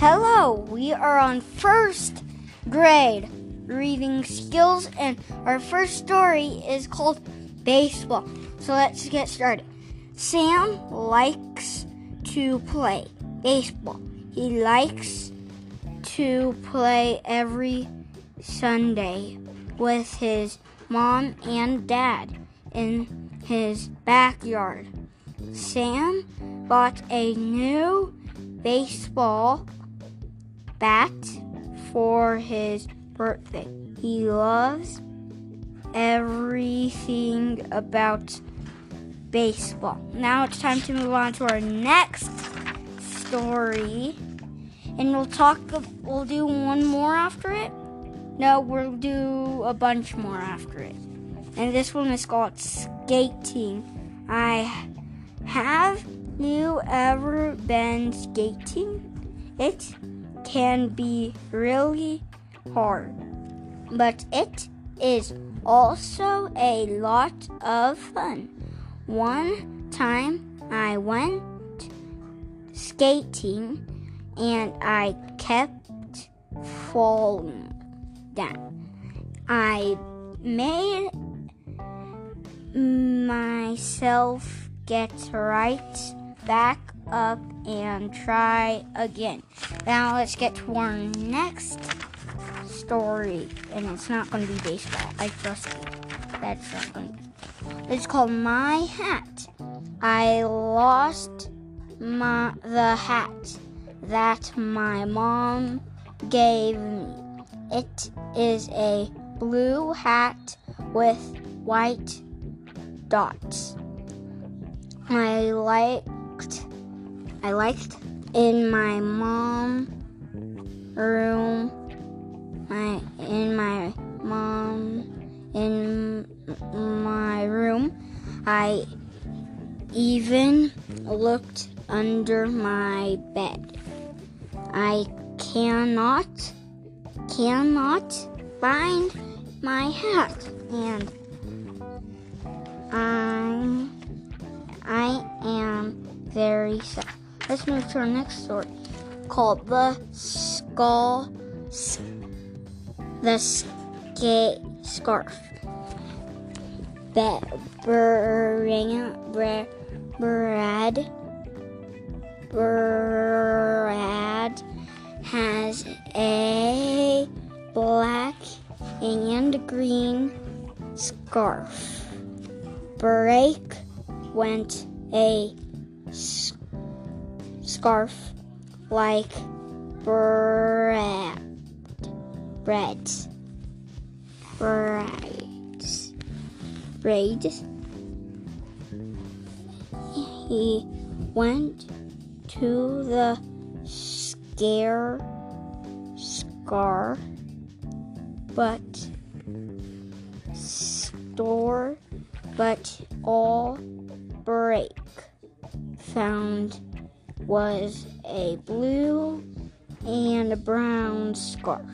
Hello, we are on first grade reading skills, and our first story is called Baseball. So let's get started. Sam likes to play baseball. He likes to play every Sunday with his mom and dad in his backyard. Sam bought a new baseball bat for his birthday. He loves everything about baseball. Now it's time to move on to our next story. And we'll talk, we'll do one more after it. No, we'll do a bunch more after it. And this one is called skating. I have you ever been skating? It can be really hard, but it is also a lot of fun. One time I went skating and I kept falling down. I made myself get right back up and try again. Now let's get to our next story, and it's not going to be baseball. I trust you. That's not going to. It's called My Hat. I lost my the hat that my mom gave me. It is a blue hat with white dots. I liked I liked in my mom room my in my mom in my room I even looked under my bed. I cannot cannot find my hat and I I am very sad. Let's move to our next story called The Skull The Skate Scarf. Be- Brad Brad Brad has a black and green scarf. Break went a scarf like bread. Bread. Braids. He went to the scare scar but store but all break found was a blue and brown scarf.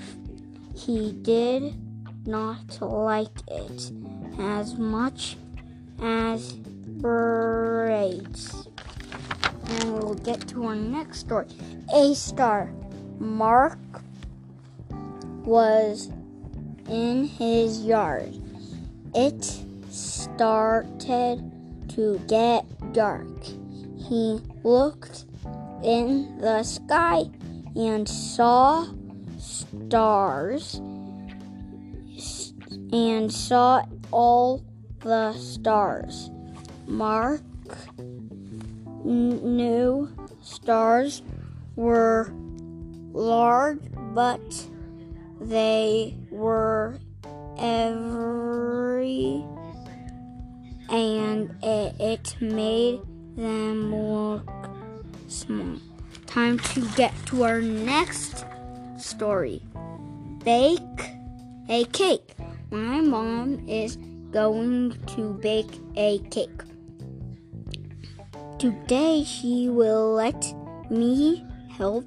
He did not like it as much as braids. And we'll get to our next story. A star. Mark was in his yard. It started to get dark. He looked in the sky and saw stars and saw all the stars. Mark knew stars were large, but they were every and it, made them look small. Time to get to our next story. Bake a cake. My mom is going to bake a cake. Today she will let me help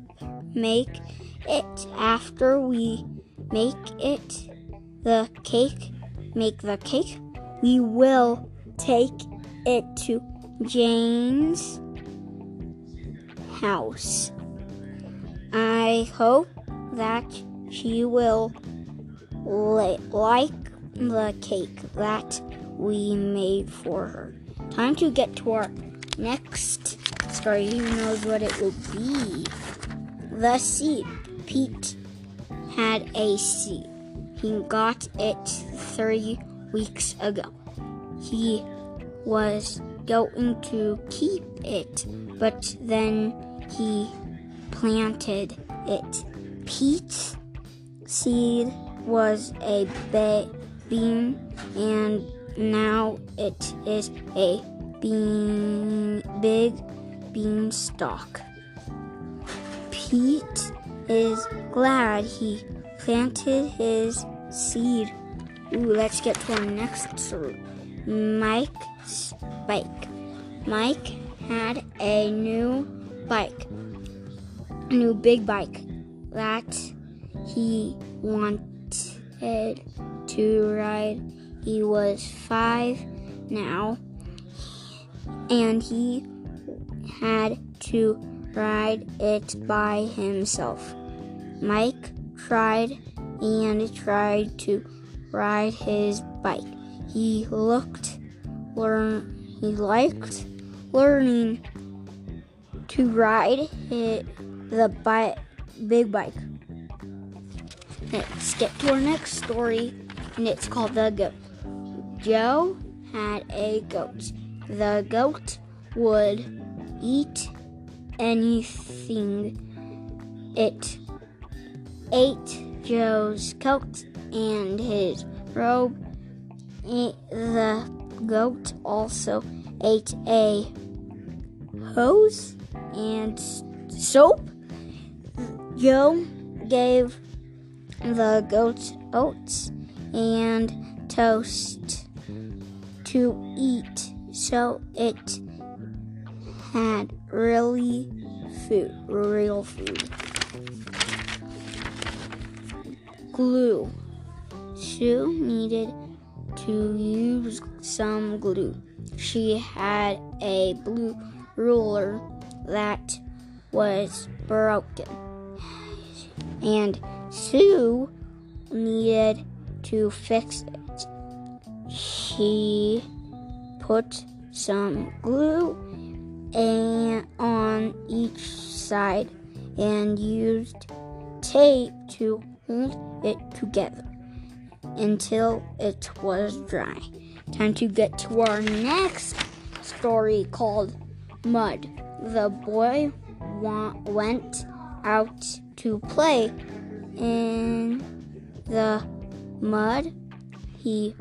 make it after we make it the cake make the cake we will take it to Jane's house I hope that she will li- like the cake that we made for her. Time to get to our next story. Who knows what it will be? The seed. Pete had a seed. He got it three weeks ago. He was going to keep it, but then he planted it. Pete's seed was a ba- bean, and now it is a bean, big beanstalk. Pete is glad he planted his seed. Ooh, let's get to our next story. Mike's bike. Mike had a new bike, a new big bike that he wanted to ride. He was five now, and he had to ride it by himself. Mike tried and tried to ride his bike. He looked, learn, he liked learning to ride it, the bike, big bike. Let's get to our next story, and it's called The Goat. Joe had a goat. The goat would eat anything. It ate Joe's coat and his robe. The goat also ate a hose and soap. Joe gave the goats oats and toast to eat, so it had really food, real food. Glue. Sue needed to use some glue. She had a blue ruler that was broken. And Sue needed to fix it. She put some glue and on each side and used tape to hold it together until it was dry. Time to get to our next story called Mud. The boy wa- went out to play in the mud. He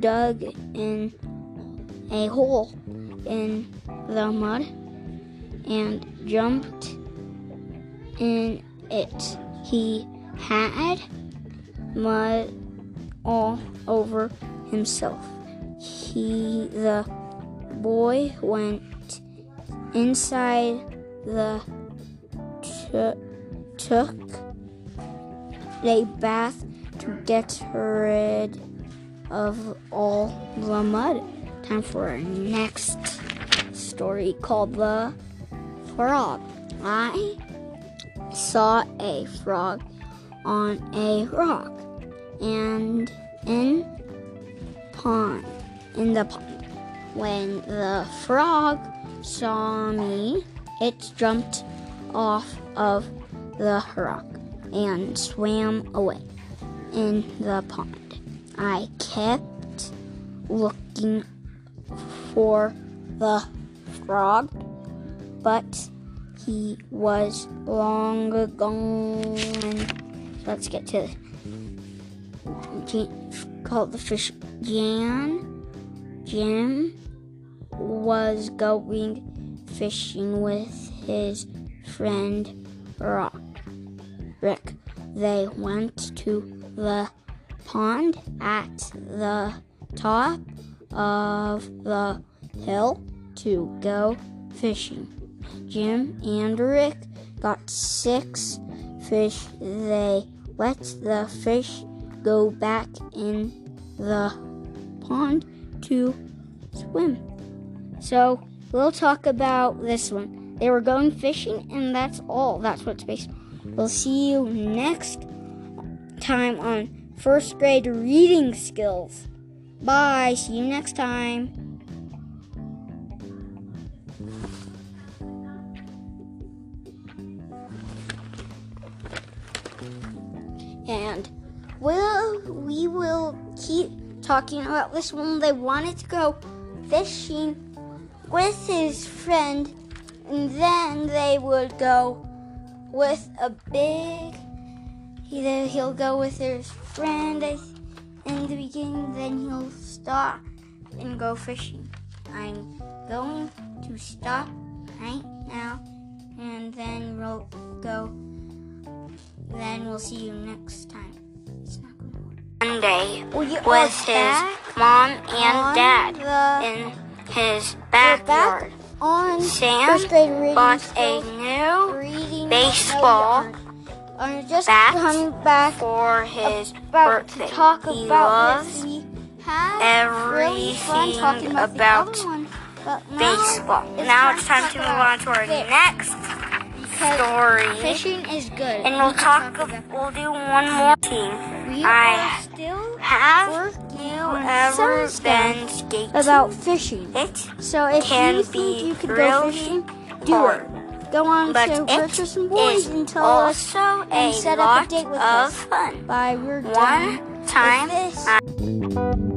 dug in a hole in the mud and jumped in it. He had mud all over himself. He, the boy, went inside the t- took a bath to get rid of all the mud. Time for our next story called The Frog. I saw a frog on a rock and in pond in the pond. When the frog saw me, it jumped off of the rock and swam away in the pond. I kept looking for the frog, but he was long gone. Let's get to called the fish Jan. Jim was going fishing with his friend. Rick. They went to the pond at the top of the hill to go fishing. Jim and Rick got six fish. They let the fish go back in the pond to swim. So we'll talk about this one. They were going fishing, and that's all. That's what's baseball. We'll see you next time on first grade reading skills. Bye. See you next time. And will we will keep talking about this one. They wanted to go fishing with his friend, and then they would go with a big. Either he'll go with his friend in the beginning, then he'll stop and go fishing. I'm going to stop right now, and then we'll go. Then we'll see you next time. It's not going to work. Monday with his back mom and dad the- his backyard. on Sam first grade reading bought a new baseball I'm just bat coming back for his birthday. to talk he about loves this. We really everything about, about one, now baseball. now it's time to move on to our fish, next story. Fishing is good, And we'll talk. Of, we'll do one more thing. We I still Have you ever some been skating? about fishing. it? So if can you be think you could go fishing, do hard. it. Go on But to Richardson Boys and tell us and set up a date with us. fun. Bye. We're done One time, with this. I